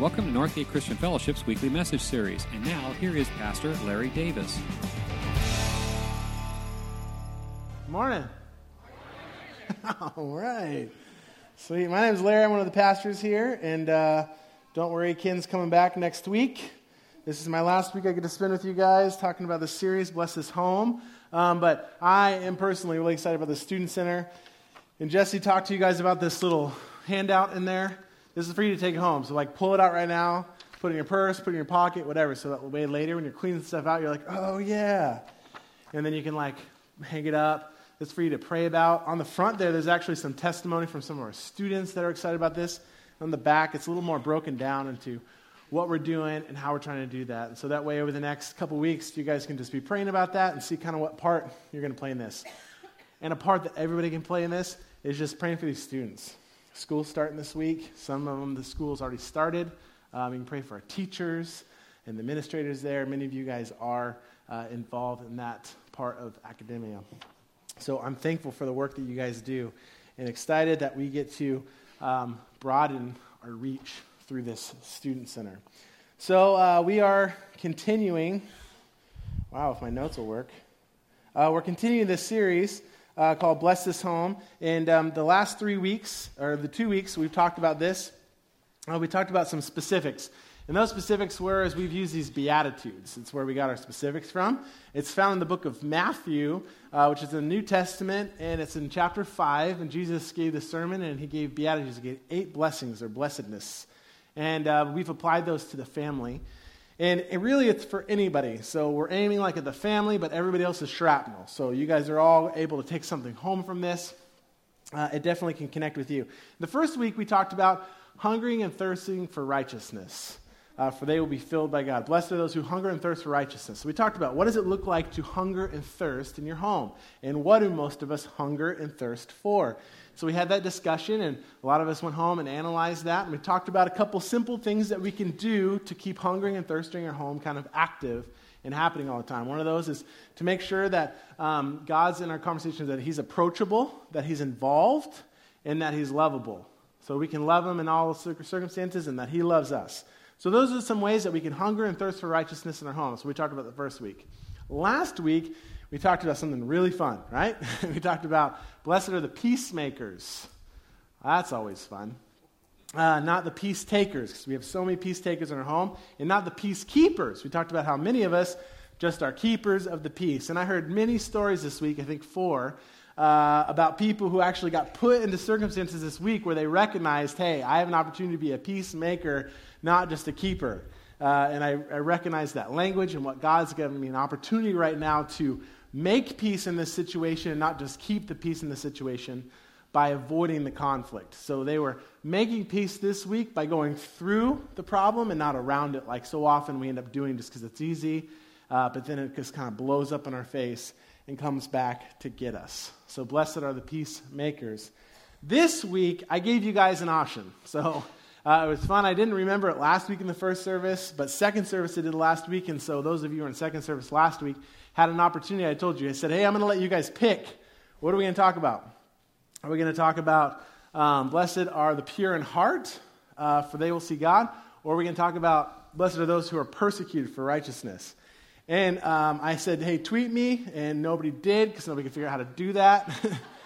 Welcome to Northgate Christian Fellowship's weekly message series. And now, here is Pastor Larry Davis. Morning. All right. Sweet. My name is Larry. I'm one of the pastors here. And uh, don't worry, Ken's coming back next week. This is my last week I get to spend with you guys talking about the series, Bless This Home. Um, but I am personally really excited about the Student Center. And Jesse talked to you guys about this little handout in there. This is for you to take home. So, like, pull it out right now, put it in your purse, put it in your pocket, whatever. So that way later, when you're cleaning stuff out, you're like, oh, yeah. And then you can, like, hang it up. It's for you to pray about. On the front there, there's actually some testimony from some of our students that are excited about this. On the back, it's a little more broken down into what we're doing and how we're trying to do that. And so that way, over the next couple weeks, you guys can just be praying about that and see kind of what part you're going to play in this. And a part that everybody can play in this is just praying for these students. School's starting this week. Some of them, the school's already started. Um, can pray for our teachers and the administrators there. Many of you guys are uh, involved in that part of academia. So I'm thankful for the work that you guys do and excited that we get to um, broaden our reach through this student center. So uh, we are continuing. Wow, if my notes will work. Uh, we're continuing this series uh, called Bless This Home. And um, the last three weeks, or the two weeks, we've talked about this. Uh, we talked about some specifics. And those specifics were as we've used these Beatitudes. It's where we got our specifics from. It's found in the book of Matthew, uh, which is in the New Testament, and it's in chapter 5. And Jesus gave the sermon, and he gave Beatitudes. He gave eight blessings or blessedness. And uh, we've applied those to the family. And it really, it's for anybody. So we're aiming like at the family, but everybody else is shrapnel. So you guys are all able to take something home from this. Uh, it definitely can connect with you. The first week we talked about hungering and thirsting for righteousness, uh, for they will be filled by God. Blessed are those who hunger and thirst for righteousness. So we talked about what does it look like to hunger and thirst in your home, and what do most of us hunger and thirst for? So we had that discussion, and a lot of us went home and analyzed that. And we talked about a couple simple things that we can do to keep hungering and thirsting in our home kind of active and happening all the time. One of those is to make sure that um, God's in our conversations, that He's approachable, that He's involved, and that He's lovable. So we can love Him in all circumstances and that He loves us. So those are some ways that we can hunger and thirst for righteousness in our homes. We talked about the first week. Last week, we talked about something really fun, right? we talked about blessed are the peacemakers. That's always fun. Uh, not the peace takers, because we have so many peace takers in our home, and not the peacekeepers. We talked about how many of us just are keepers of the peace. And I heard many stories this week, I think four, uh, about people who actually got put into circumstances this week where they recognized, hey, I have an opportunity to be a peacemaker, not just a keeper. Uh, and I, I recognize that language and what God's given me an opportunity right now to make peace in this situation and not just keep the peace in the situation by avoiding the conflict. So they were making peace this week by going through the problem and not around it, like so often we end up doing just because it's easy, uh, but then it just kind of blows up in our face and comes back to get us. So blessed are the peacemakers. This week, I gave you guys an option. So uh, it was fun. I didn't remember it last week in the first service, but second service I did last week. And so those of you who were in second service last week, had an opportunity, I told you, I said, hey, I'm going to let you guys pick. What are we going to talk about? Are we going to talk about um, blessed are the pure in heart, uh, for they will see God? Or are we going to talk about blessed are those who are persecuted for righteousness? And um, I said, hey, tweet me, and nobody did because nobody could figure out how to do that.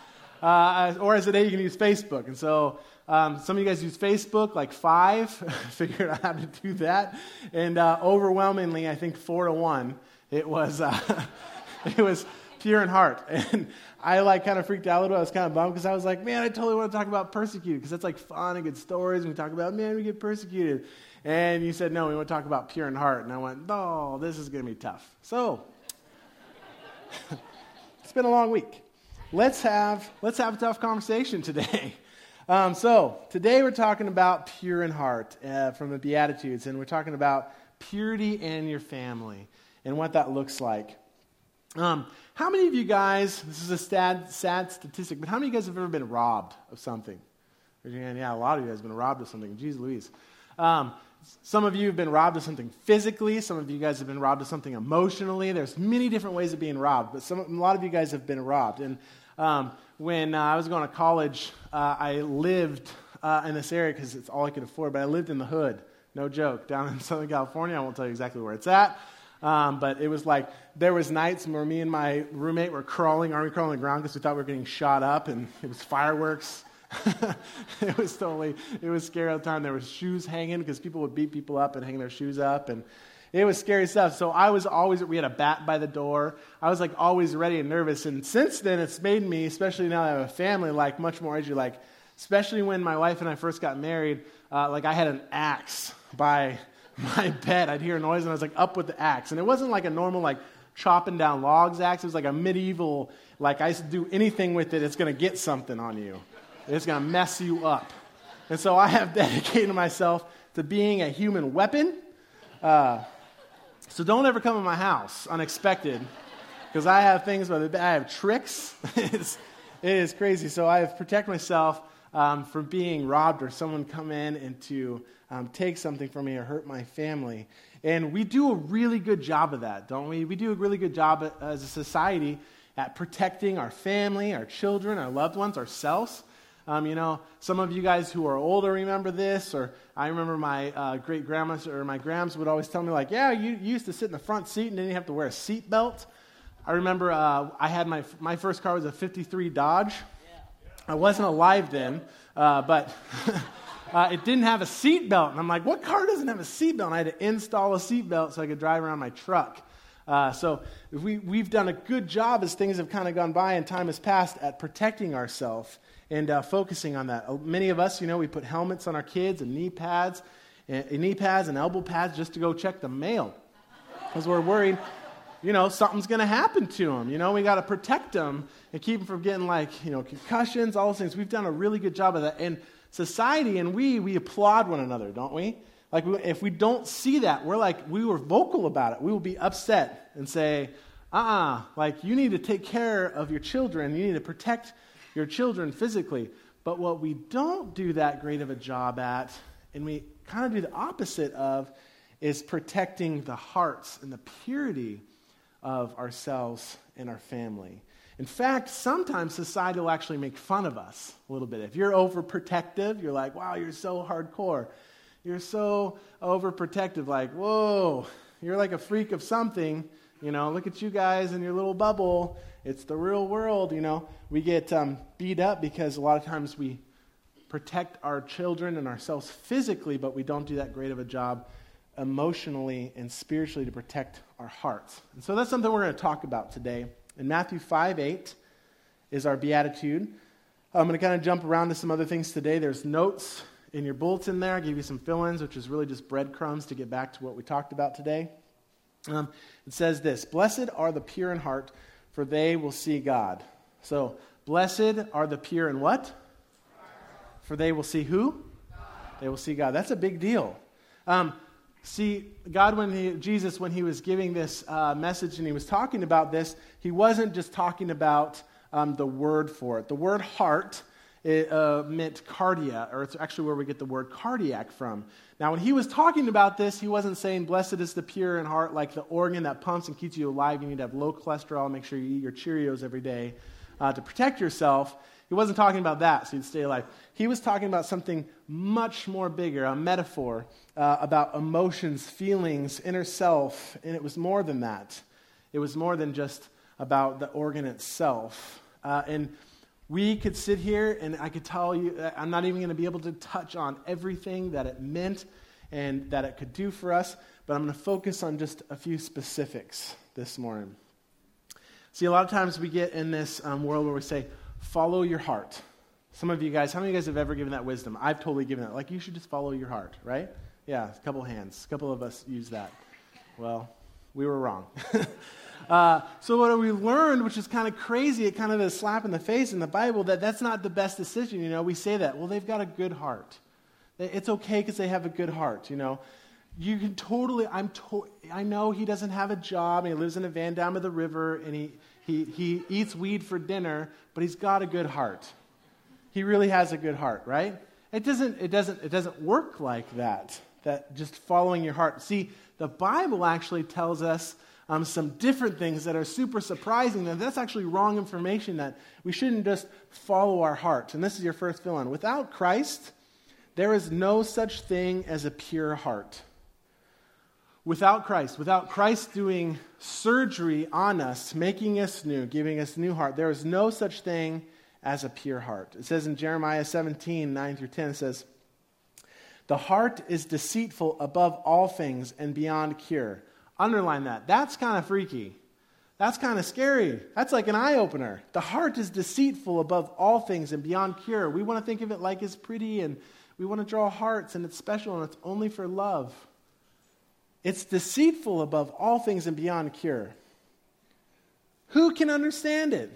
uh, or I said, hey, you can use Facebook. And so um, some of you guys use Facebook, like five, figured out how to do that. And uh, overwhelmingly, I think four to one, it was, uh, it was pure in heart. And I like kind of freaked out a little. Bit. I was kind of bummed because I was like, man, I totally want to talk about persecuted because that's like fun and good stories. And we talk about, man, we get persecuted. And you said, no, we want to talk about pure in heart. And I went, oh, this is going to be tough. So it's been a long week. Let's have, let's have a tough conversation today. Um, so today we're talking about pure in heart uh, from the Beatitudes. And we're talking about purity in your family and what that looks like. Um, how many of you guys, this is a sad, sad statistic, but how many of you guys have ever been robbed of something? Yeah, a lot of you guys have been robbed of something. Jeez Louise. Um, some of you have been robbed of something physically. Some of you guys have been robbed of something emotionally. There's many different ways of being robbed, but some, a lot of you guys have been robbed. And um, when uh, I was going to college, uh, I lived uh, in this area because it's all I could afford, but I lived in the hood No joke. Down in Southern California, I won't tell you exactly where it's at. Um, but it was like there was nights where me and my roommate were crawling, army crawling the ground because we thought we were getting shot up, and it was fireworks. it was totally, it was scary all the time. There was shoes hanging because people would beat people up and hang their shoes up, and it was scary stuff. So I was always, we had a bat by the door. I was like always ready and nervous. And since then, it's made me, especially now that I have a family, like much more edgy. Like, especially when my wife and I first got married, uh, like I had an axe by my bed. I'd hear a noise and I was like up with the axe. And it wasn't like a normal, like chopping down logs axe. It was like a medieval, like I do anything with it, it's going to get something on you. It's going to mess you up. And so I have dedicated myself to being a human weapon. Uh, so don't ever come to my house unexpected because I have things, I have tricks. it's, it is crazy. So I have protect myself um, from being robbed or someone come in and to um, take something from me or hurt my family. And we do a really good job of that, don't we? We do a really good job as a society at protecting our family, our children, our loved ones, ourselves. Um, you know, some of you guys who are older remember this, or I remember my uh, great grandmas or my grams would always tell me, like, yeah, you, you, used to sit in the front seat and didn't have to wear a seat belt. I remember uh, I had my, my first car was a 53 Dodge. I wasn't alive then, uh, but uh, it didn't have a seat belt. And I'm like, what car doesn't have a seat belt? And I had to install a seat belt so I could drive around my truck. Uh, so we, we've done a good job as things have kind of gone by and time has passed at protecting ourselves and uh, focusing on that. Uh, many of us, you know, we put helmets on our kids and knee pads, and, and knee pads and elbow pads just to go check the mail because we're worried you know, something's going to happen to them. You know, we got to protect them and keep them from getting like, you know, concussions, all those things. We've done a really good job of that. And society and we, we applaud one another, don't we? Like, if we don't see that, we're like, we were vocal about it. We will be upset and say, uh uh-uh, uh like, you need to take care of your children. You need to protect your children physically. But what we don't do that great of a job at, and we kind of do the opposite of, is protecting the hearts and the purity of ourselves and our family. In fact, sometimes society will actually make fun of us a little bit. If you're overprotective, you're like, wow, you're so hardcore. You're so overprotective, like, whoa, you're like a freak of something. You know, look at you guys in your little bubble. It's the real world, you know. We get um, beat up because a lot of times we protect our children and ourselves physically, but we don't do that great of a job emotionally and spiritually to protect our hearts. And so that's something we're going to talk about today. In Matthew 5 8 is our beatitude. I'm going to kind of jump around to some other things today. There's notes in your bulletin there. I give you some fill ins, which is really just breadcrumbs to get back to what we talked about today. Um, it says this Blessed are the pure in heart, for they will see God. So, blessed are the pure in what? For they will see who? They will see God. That's a big deal. Um, See, God, when he, Jesus, when he was giving this uh, message and he was talking about this, he wasn't just talking about um, the word for it. The word heart it, uh, meant cardia, or it's actually where we get the word cardiac from. Now, when he was talking about this, he wasn't saying, Blessed is the pure in heart, like the organ that pumps and keeps you alive. You need to have low cholesterol, make sure you eat your Cheerios every day uh, to protect yourself. He wasn't talking about that, so you'd stay alive. He was talking about something much more bigger, a metaphor uh, about emotions, feelings, inner self, and it was more than that. It was more than just about the organ itself. Uh, and we could sit here and I could tell you, uh, I'm not even going to be able to touch on everything that it meant and that it could do for us, but I'm going to focus on just a few specifics this morning. See, a lot of times we get in this um, world where we say, follow your heart. Some of you guys, how many of you guys have ever given that wisdom? I've totally given that. Like, you should just follow your heart, right? Yeah, a couple hands. A couple of us use that. Well, we were wrong. uh, so, what we learned, which is kind of crazy, it kind of a slap in the face in the Bible, that that's not the best decision. You know, we say that. Well, they've got a good heart. It's okay because they have a good heart, you know. You can totally, I'm to, I know he doesn't have a job and he lives in a van down by the river and he, he, he eats weed for dinner, but he's got a good heart. He really has a good heart, right? It doesn't, it doesn't, it doesn't work like that, that just following your heart. See, the Bible actually tells us um, some different things that are super surprising. That that's actually wrong information, that we shouldn't just follow our heart. And this is your first fill in. Without Christ, there is no such thing as a pure heart. Without Christ, without Christ doing surgery on us, making us new, giving us new heart, there is no such thing as a pure heart. It says in Jeremiah 17, 9 through 10, it says, The heart is deceitful above all things and beyond cure. Underline that. That's kind of freaky. That's kind of scary. That's like an eye opener. The heart is deceitful above all things and beyond cure. We want to think of it like it's pretty and we want to draw hearts and it's special and it's only for love. It's deceitful above all things and beyond cure. Who can understand it?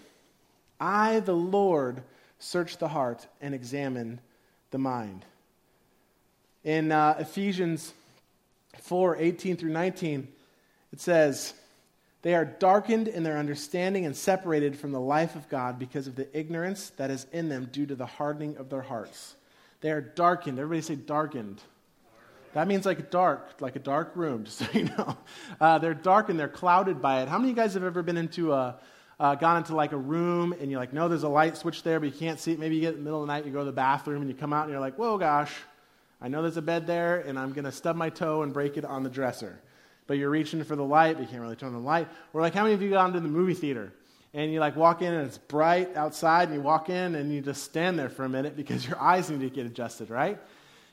I, the Lord, search the heart and examine the mind. In uh, Ephesians 4 18 through 19, it says, They are darkened in their understanding and separated from the life of God because of the ignorance that is in them due to the hardening of their hearts. They are darkened. Everybody say darkened. That means like dark, like a dark room, just so you know. Uh, they're darkened, they're clouded by it. How many of you guys have ever been into a, uh, gone into like a room and you're like, no, there's a light switch there, but you can't see it. Maybe you get in the middle of the night, you go to the bathroom and you come out and you're like, whoa, gosh, I know there's a bed there and I'm going to stub my toe and break it on the dresser. But you're reaching for the light, but you can't really turn on the light. Or like, how many of you gone to the movie theater and you like walk in and it's bright outside and you walk in and you just stand there for a minute because your eyes need to get adjusted, right?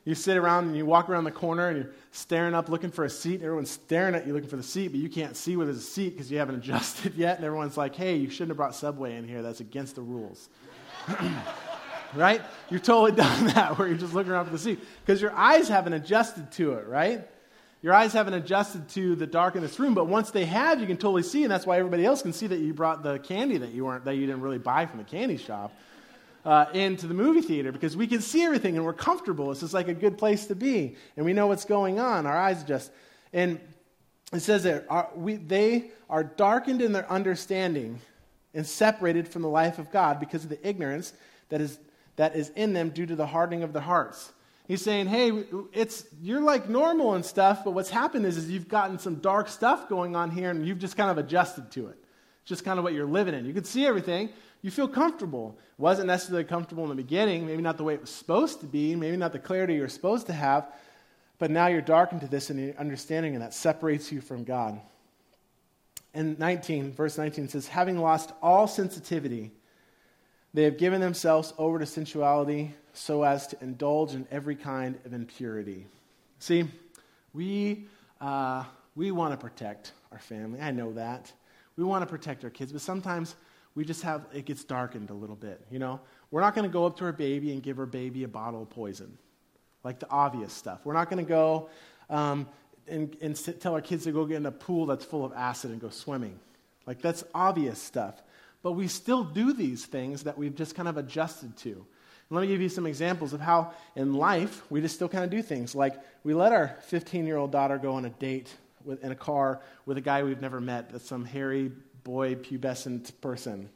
You sit around and you walk around the corner and you're staring up looking for a seat. And everyone's staring at you looking for the seat, but you can't see where there's a seat because you haven't adjusted yet. And everyone's like, hey, you shouldn't have brought Subway in here. That's against the rules. right? You've totally done that where you're just looking around for the seat because your eyes haven't adjusted to it, right? Your eyes haven't adjusted to the dark in this room, but once they have, you can totally see, and that's why everybody else can see that you brought the candy that you weren't that you didn't really buy from the candy shop uh, into the movie theater because we can see everything and we're comfortable. It's just like a good place to be, and we know what's going on. Our eyes just and it says that our, we, they are darkened in their understanding and separated from the life of God because of the ignorance that is that is in them due to the hardening of their hearts. He's saying, "Hey, it's you're like normal and stuff, but what's happened is, is you've gotten some dark stuff going on here, and you've just kind of adjusted to it. Just kind of what you're living in. You can see everything, you feel comfortable. Wasn't necessarily comfortable in the beginning, maybe not the way it was supposed to be, maybe not the clarity you're supposed to have, but now you're darkened to this and your understanding, and that separates you from God. And 19, verse 19 says, Having lost all sensitivity, they have given themselves over to sensuality so as to indulge in every kind of impurity. See, we, uh, we want to protect our family. I know that. We want to protect our kids, but sometimes we just have, it gets darkened a little bit, you know? We're not going to go up to our baby and give our baby a bottle of poison, like the obvious stuff. We're not going to go um, and, and sit, tell our kids to go get in a pool that's full of acid and go swimming. Like, that's obvious stuff. But we still do these things that we've just kind of adjusted to. And let me give you some examples of how in life we just still kind of do things. Like, we let our 15 year old daughter go on a date with, in a car with a guy we've never met that's some hairy boy pubescent person,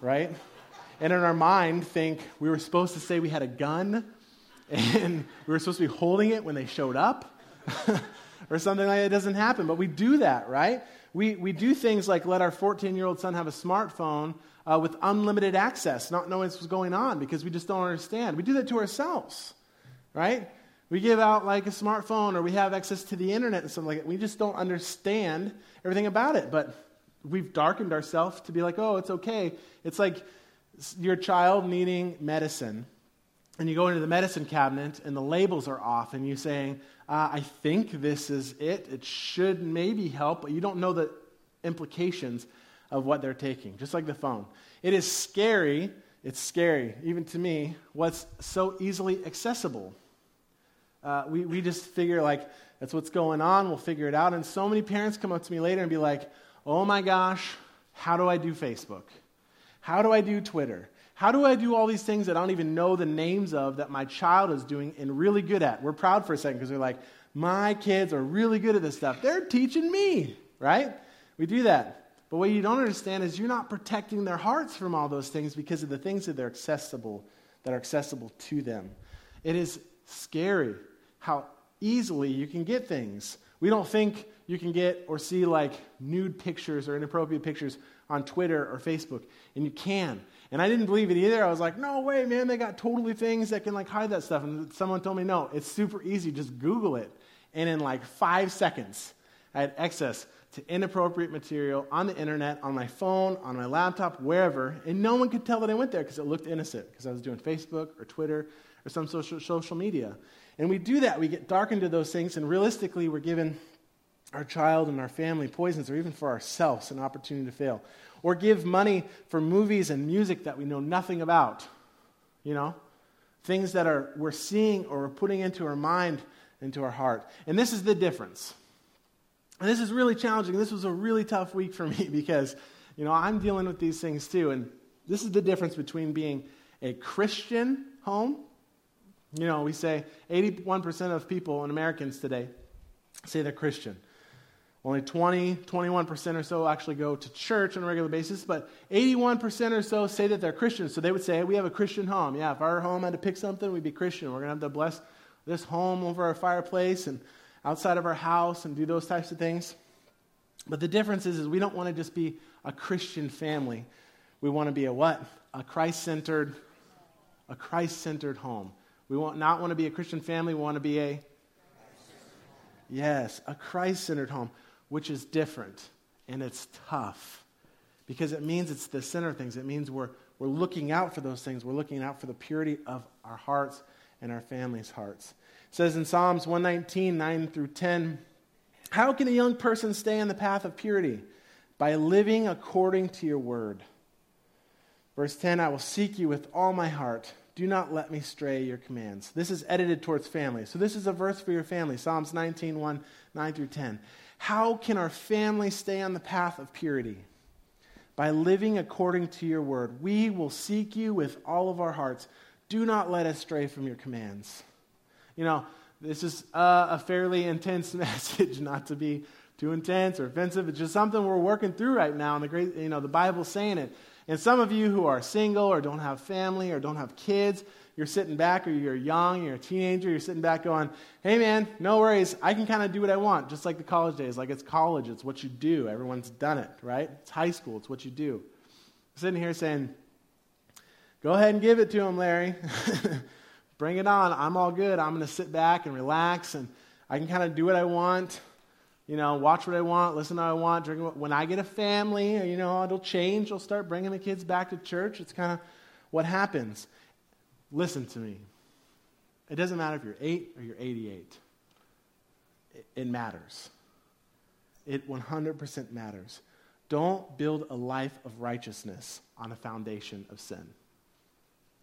right? And in our mind, think we were supposed to say we had a gun and we were supposed to be holding it when they showed up or something like that. Doesn't happen, but we do that, right? We, we do things like let our 14 year old son have a smartphone uh, with unlimited access, not knowing what's going on because we just don't understand. We do that to ourselves, right? We give out like a smartphone or we have access to the internet and something like that. We just don't understand everything about it. But we've darkened ourselves to be like, oh, it's okay. It's like your child needing medicine, and you go into the medicine cabinet, and the labels are off, and you're saying, uh, I think this is it. It should maybe help, but you don't know the implications of what they're taking, just like the phone. It is scary. It's scary, even to me, what's so easily accessible. Uh, we, we just figure, like, that's what's going on. We'll figure it out. And so many parents come up to me later and be like, oh my gosh, how do I do Facebook? How do I do Twitter? How do I do all these things that I don't even know the names of that my child is doing and really good at? We're proud for a second because they're like, my kids are really good at this stuff. They're teaching me, right? We do that. But what you don't understand is you're not protecting their hearts from all those things because of the things that they're accessible, that are accessible to them. It is scary how easily you can get things. We don't think you can get or see like nude pictures or inappropriate pictures on Twitter or Facebook, and you can. And I didn't believe it either. I was like, no way, man, they got totally things that can like hide that stuff. And someone told me, no, it's super easy. Just Google it. And in like five seconds, I had access to inappropriate material on the internet, on my phone, on my laptop, wherever. And no one could tell that I went there because it looked innocent, because I was doing Facebook or Twitter or some social, social media. And we do that. We get darkened to those things, and realistically, we're giving our child and our family poisons, or even for ourselves, an opportunity to fail. Or give money for movies and music that we know nothing about. You know? Things that are we're seeing or we're putting into our mind, into our heart. And this is the difference. And this is really challenging. This was a really tough week for me because, you know, I'm dealing with these things too. And this is the difference between being a Christian home. You know, we say 81% of people and Americans today say they're Christian. Only 20, 21% or so actually go to church on a regular basis, but 81% or so say that they're Christians. So they would say, we have a Christian home. Yeah, if our home had to pick something, we'd be Christian. We're going to have to bless this home over our fireplace and outside of our house and do those types of things. But the difference is, is we don't want to just be a Christian family. We want to be a what? A Christ-centered, a Christ-centered home. We want not want to be a Christian family. We want to be a yes, a Christ-centered home which is different and it's tough because it means it's the center of things. It means we're, we're looking out for those things. We're looking out for the purity of our hearts and our families' hearts. It says in Psalms 119, 9 through 10, How can a young person stay in the path of purity? By living according to your word. Verse 10 I will seek you with all my heart. Do not let me stray your commands. This is edited towards family. So this is a verse for your family. Psalms 19, 1, 9 through 10. How can our family stay on the path of purity? By living according to your word. We will seek you with all of our hearts. Do not let us stray from your commands. You know, this is a, a fairly intense message, not to be too intense or offensive. It's just something we're working through right now, and the great, you know, the Bible's saying it. And some of you who are single or don't have family or don't have kids, you're sitting back or you're young, you're a teenager, you're sitting back going, hey man, no worries. I can kind of do what I want, just like the college days. Like it's college, it's what you do. Everyone's done it, right? It's high school, it's what you do. Sitting here saying, go ahead and give it to him, Larry. Bring it on. I'm all good. I'm going to sit back and relax and I can kind of do what I want. You know, watch what I want, listen to what I want. Drink what, when I get a family, you know, it'll change. I'll start bringing the kids back to church. It's kind of what happens. Listen to me. It doesn't matter if you're 8 or you're 88. It, matters. It 100% matters. Don't build a life of righteousness on a foundation of sin.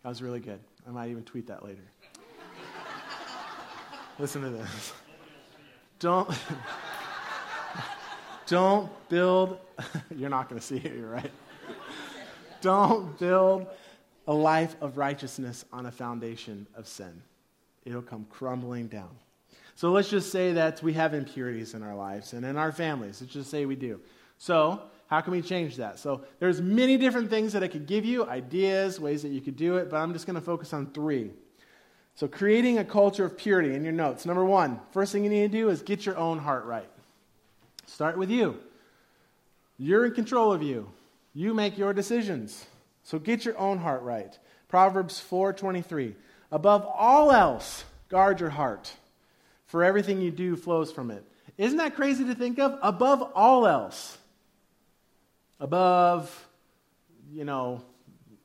That was really good. I might even tweet that later. Listen to this. Don't Don't build You're not going to see it, you're right. Don't build a life of righteousness on a foundation of sin. It'll come crumbling down. So let's just say that we have impurities in our lives and in our families. Let's just say we do. So, how can we change that? So, there's many different things that I could give you, ideas, ways that you could do it, but I'm just going to focus on three. So, creating a culture of purity in your notes. Number one, first thing you need to do is get your own heart right. Start with you. You're in control of you. You make your decisions. So get your own heart right. Proverbs 4:23. Above all else, guard your heart, for everything you do flows from it. Isn't that crazy to think of? Above all else. Above, you know,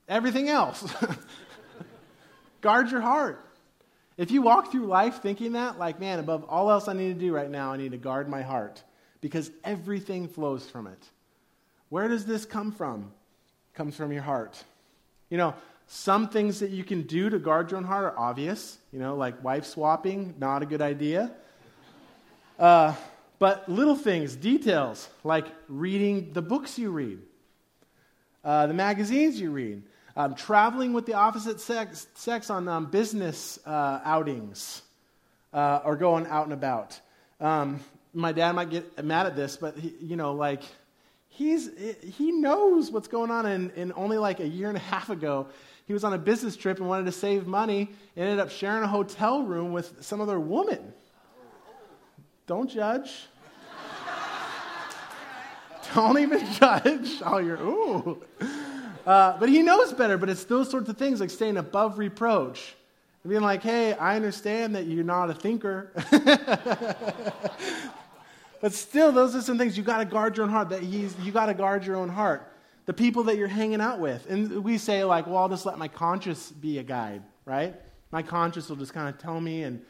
everything else. guard your heart. If you walk through life thinking that, like, man, above all else I need to do right now, I need to guard my heart because everything flows from it. Where does this come from? Comes from your heart. You know, some things that you can do to guard your own heart are obvious, you know, like wife swapping, not a good idea. Uh, but little things, details, like reading the books you read, uh, the magazines you read, um, traveling with the opposite sex, sex on um, business uh, outings, uh, or going out and about. Um, my dad might get mad at this, but he, you know, like he's, he knows what's going on. And, and only like a year and a half ago, he was on a business trip and wanted to save money, ended up sharing a hotel room with some other woman. Don't judge. Don't even judge. Oh, you're, ooh. Uh, but he knows better, but it's those sorts of things like staying above reproach. And being like, hey, I understand that you're not a thinker. but still, those are some things you got to guard your own heart. That you got to guard your own heart. The people that you're hanging out with. And we say, like, well, I'll just let my conscience be a guide, right? My conscience will just kind of tell me and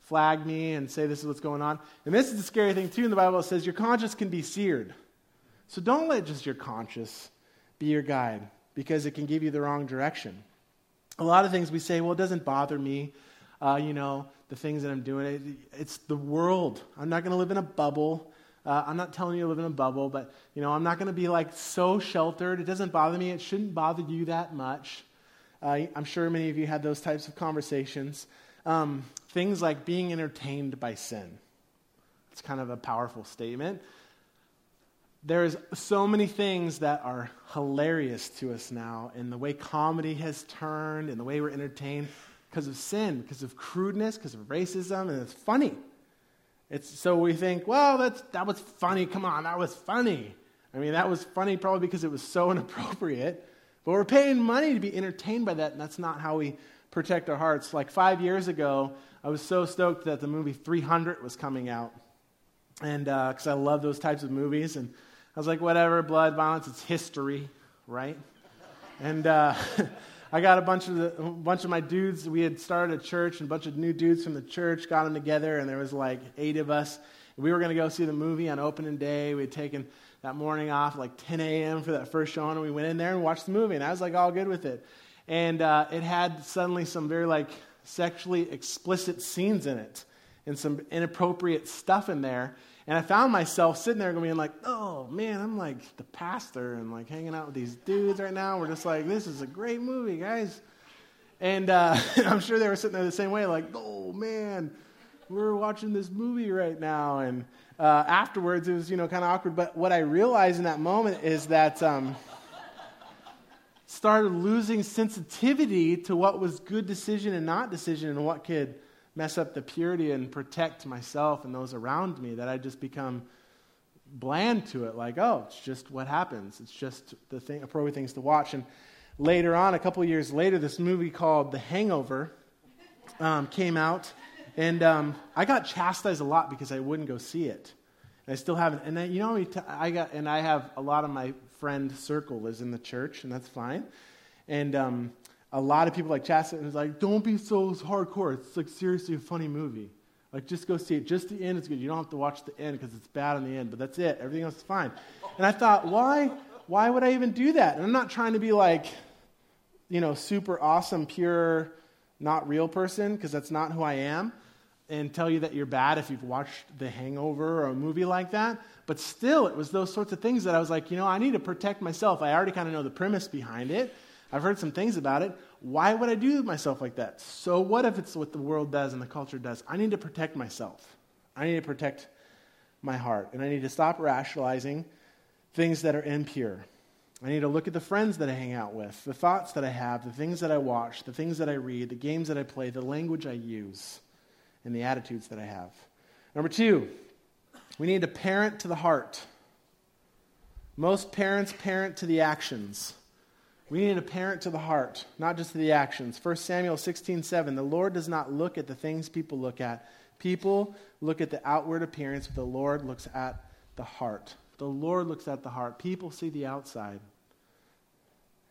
flag me and say this is what's going on. And this is the scary thing, too, in the Bible. It says your conscience can be seared. So don't let just your conscience be your guide because it can give you the wrong direction. A lot of things we say, well, it doesn't bother me, uh, you know, the things that I'm doing. It's the world. I'm not going to live in a bubble. Uh, I'm not telling you to live in a bubble, but, you know, I'm not going to be like so sheltered. It doesn't bother me. It shouldn't bother you that much. Uh, I'm sure many of you had those types of conversations. Um, things like being entertained by sin. It's kind of a powerful statement there's so many things that are hilarious to us now in the way comedy has turned and the way we're entertained because of sin, because of crudeness, because of racism, and it's funny. It's, so we think, well, that's, that was funny. Come on, that was funny. I mean, that was funny probably because it was so inappropriate. But we're paying money to be entertained by that, and that's not how we protect our hearts. Like five years ago, I was so stoked that the movie 300 was coming out. And uh, because uh, I love those types of movies. And I was like, whatever, blood, violence, it's history, right? And uh, I got a bunch of the, a bunch of my dudes. We had started a church, and a bunch of new dudes from the church got them together, and there was like eight of us. We were going to go see the movie on opening day. We had taken that morning off, like 10 a.m. for that first showing, and we went in there and watched the movie, and I was like all good with it. And uh, it had suddenly some very like sexually explicit scenes in it, and some inappropriate stuff in there. And I found myself sitting there going like, oh man, I'm like the pastor and like hanging out with these dudes right now. We're just like, this is a great movie, guys. And uh, I'm sure they were sitting there the same way, like, oh man, we're watching this movie right now. And uh, afterwards, it was, you know, kind of awkward. But what I realized in that moment is that um, started losing sensitivity to what was good decision and not decision and what could mess up the purity and protect myself and those around me that I just become bland to it. Like, oh, it's just what happens. It's just the thing, appropriate things to watch. And later on, a couple years later, this movie called The Hangover um, came out, and um, I got chastised a lot because I wouldn't go see it. And I still haven't. And then, you know, I got, and I have a lot of my friend circle is in the church, and that's fine. And um, a lot of people like Chastity and it's like, don't be so hardcore. It's like seriously a funny movie. Like just go see it. Just the end is good. You don't have to watch the end because it's bad in the end, but that's it. Everything else is fine. And I thought, why? Why would I even do that? And I'm not trying to be like, you know, super awesome, pure, not real person because that's not who I am. And tell you that you're bad if you've watched The Hangover or a movie like that. But still, it was those sorts of things that I was like, you know, I need to protect myself. I already kind of know the premise behind it. I've heard some things about it. Why would I do myself like that? So, what if it's what the world does and the culture does? I need to protect myself. I need to protect my heart. And I need to stop rationalizing things that are impure. I need to look at the friends that I hang out with, the thoughts that I have, the things that I watch, the things that I read, the games that I play, the language I use, and the attitudes that I have. Number two, we need to parent to the heart. Most parents parent to the actions. We need a parent to the heart, not just to the actions. 1 Samuel 16 7. The Lord does not look at the things people look at. People look at the outward appearance, but the Lord looks at the heart. The Lord looks at the heart. People see the outside.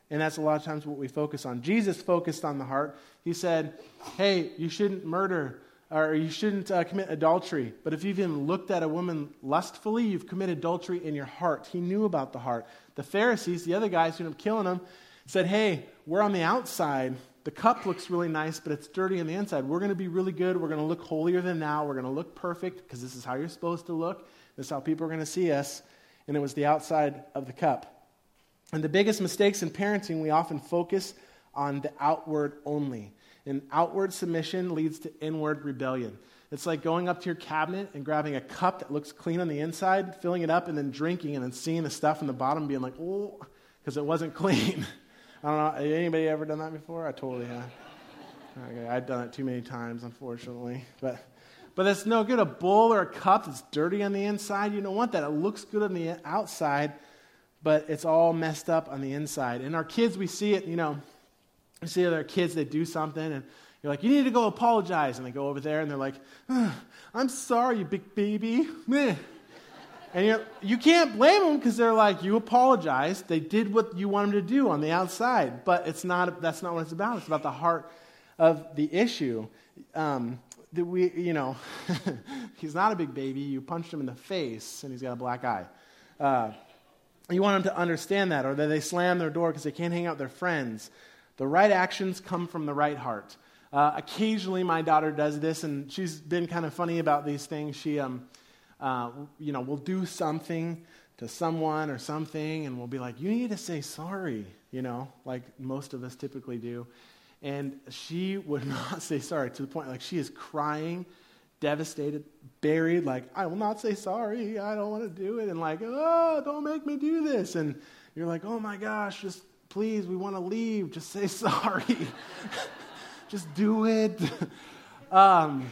And that's a lot of times what we focus on. Jesus focused on the heart. He said, Hey, you shouldn't murder or you shouldn't uh, commit adultery. But if you've even looked at a woman lustfully, you've committed adultery in your heart. He knew about the heart. The Pharisees, the other guys who ended up killing him, said, Hey, we're on the outside. The cup looks really nice, but it's dirty on the inside. We're going to be really good. We're going to look holier than now. We're going to look perfect because this is how you're supposed to look. This is how people are going to see us. And it was the outside of the cup. And the biggest mistakes in parenting, we often focus on the outward only. And outward submission leads to inward rebellion. It's like going up to your cabinet and grabbing a cup that looks clean on the inside, filling it up, and then drinking, and then seeing the stuff in the bottom, being like, oh, because it wasn't clean. I don't know. Anybody ever done that before? I totally have. Okay, I've done it too many times, unfortunately. But, but that's no good. A bowl or a cup that's dirty on the inside, you don't want that. It looks good on the outside, but it's all messed up on the inside. And our kids, we see it, you know, we see other kids that do something, and you're like, you need to go apologize. And they go over there, and they're like, I'm sorry, you big baby. And you you can't blame them because they're like, you apologized. They did what you want them to do on the outside. But it's not, that's not what it's about. It's about the heart of the issue. Um, that we, you know, he's not a big baby. You punched him in the face and he's got a black eye. Uh, you want them to understand that, or that they slam their door because they can't hang out with their friends. The right actions come from the right heart. Uh, occasionally, my daughter does this, and she's been kind of funny about these things. She, um, uh, you know, will do something to someone or something, and we'll be like, "You need to say sorry," you know, like most of us typically do. And she would not say sorry to the point like she is crying, devastated, buried, like, I will not say sorry. I don't want to do it. And like, oh, don't make me do this. And you're like, oh my gosh, just please, we want to leave. Just say sorry. just do it. um,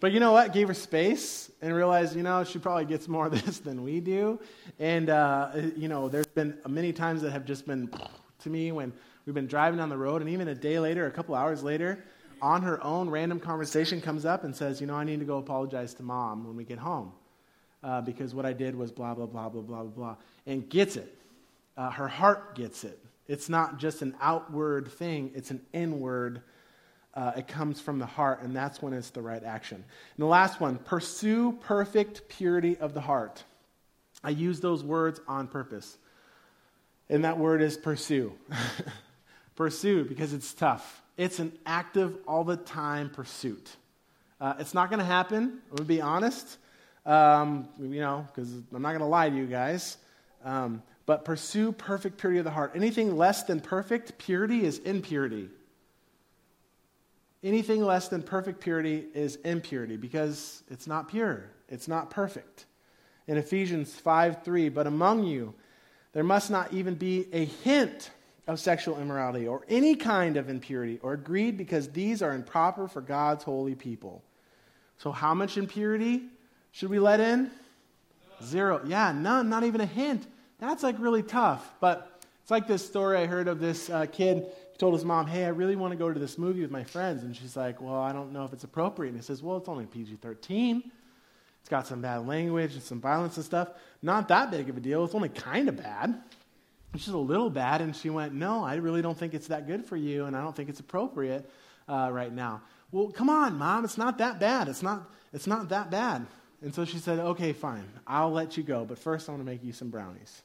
but you know what? Gave her space and realized, you know, she probably gets more of this than we do. And, uh, you know, there's been many times that have just been to me when we've been driving down the road, and even a day later, a couple hours later, on her own, random conversation comes up and says, you know, I need to go apologize to mom when we get home uh, because what I did was blah, blah, blah, blah, blah, blah, and gets it. Uh, her heart gets it. It's not just an outward thing, it's an inward uh, it comes from the heart, and that's when it's the right action. And the last one pursue perfect purity of the heart. I use those words on purpose. And that word is pursue. pursue because it's tough. It's an active, all the time pursuit. Uh, it's not going to happen, I'm going to be honest, um, you know, because I'm not going to lie to you guys. Um, but pursue perfect purity of the heart. Anything less than perfect purity is impurity. Anything less than perfect purity is impurity because it's not pure, it's not perfect. In Ephesians 5 3, but among you there must not even be a hint of sexual immorality or any kind of impurity or greed because these are improper for God's holy people. So, how much impurity should we let in? Zero. Yeah, none, not even a hint. That's like really tough. But it's like this story I heard of this uh, kid told his mom, Hey, I really want to go to this movie with my friends. And she's like, Well, I don't know if it's appropriate. And he says, Well, it's only PG 13. It's got some bad language and some violence and stuff. Not that big of a deal. It's only kind of bad. It's just a little bad. And she went, No, I really don't think it's that good for you, and I don't think it's appropriate uh, right now. Well, come on, mom. It's not that bad. It's not, it's not that bad. And so she said, Okay, fine. I'll let you go. But first, I want to make you some brownies.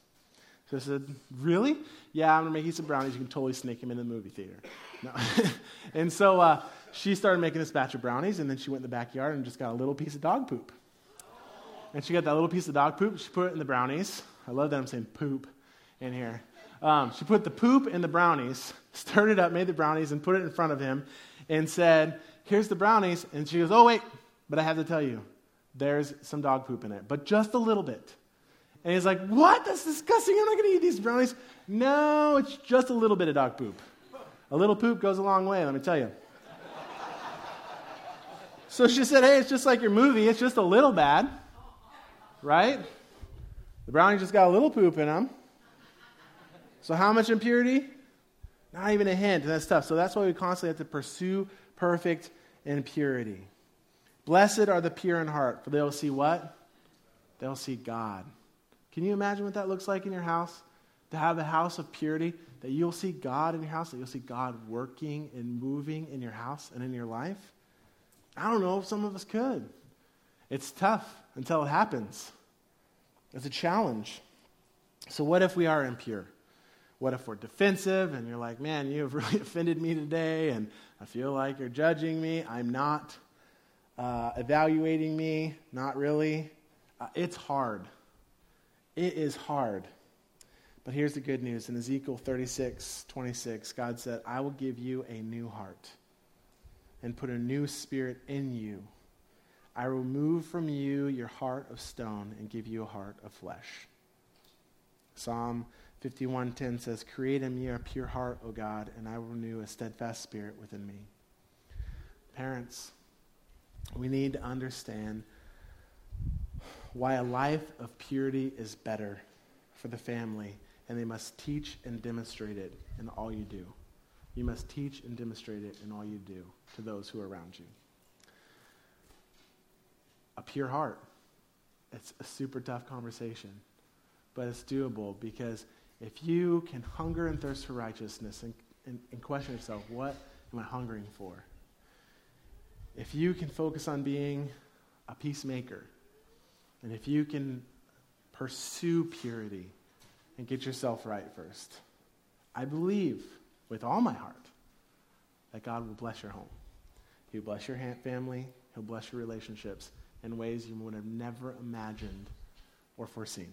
So I said, Really? Yeah, I'm to make you some brownies. You can totally sneak them in the movie theater. No. and so uh, she started making this batch of brownies, and then she went in the backyard and just got a little piece of dog poop. And she got that little piece of dog poop. She put it in the brownies. I love that I'm saying poop in here. Um, she put the poop in the brownies, stirred it up, made the brownies, and put it in front of him, and said, Here's the brownies. And she goes, Oh, wait, but I have to tell you, there's some dog poop in it, but just a little bit. And he's like, What? That's disgusting. I'm not going to eat these brownies. No, it's just a little bit of dog poop. A little poop goes a long way, let me tell you. so she said, Hey, it's just like your movie. It's just a little bad, right? The brownies just got a little poop in them. So, how much impurity? Not even a hint. That's tough. So, that's why we constantly have to pursue perfect impurity. Blessed are the pure in heart, for they will see what? They'll see God. Can you imagine what that looks like in your house? To have a house of purity, that you'll see God in your house, that you'll see God working and moving in your house and in your life? I don't know if some of us could. It's tough until it happens. It's a challenge. So, what if we are impure? What if we're defensive and you're like, man, you have really offended me today and I feel like you're judging me? I'm not. Uh, evaluating me? Not really. Uh, it's hard. It is hard. But here's the good news. In Ezekiel 36, 26, God said, I will give you a new heart and put a new spirit in you. I will remove from you your heart of stone and give you a heart of flesh. Psalm 51:10 says, "Create in me a pure heart, O God, and I will renew a steadfast spirit within me." Parents, we need to understand why a life of purity is better for the family, and they must teach and demonstrate it in all you do. You must teach and demonstrate it in all you do to those who are around you. A pure heart. It's a super tough conversation, but it's doable because if you can hunger and thirst for righteousness and, and, and question yourself, what am I hungering for? If you can focus on being a peacemaker, and if you can pursue purity and get yourself right first, I believe with all my heart that God will bless your home. He'll bless your family, He'll bless your relationships in ways you would have never imagined or foreseen.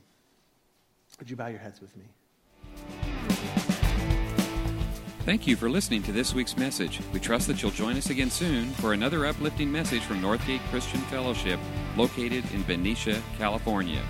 Would you bow your heads with me? Thank you for listening to this week's message. We trust that you'll join us again soon for another uplifting message from Northgate Christian Fellowship, located in Benicia, California.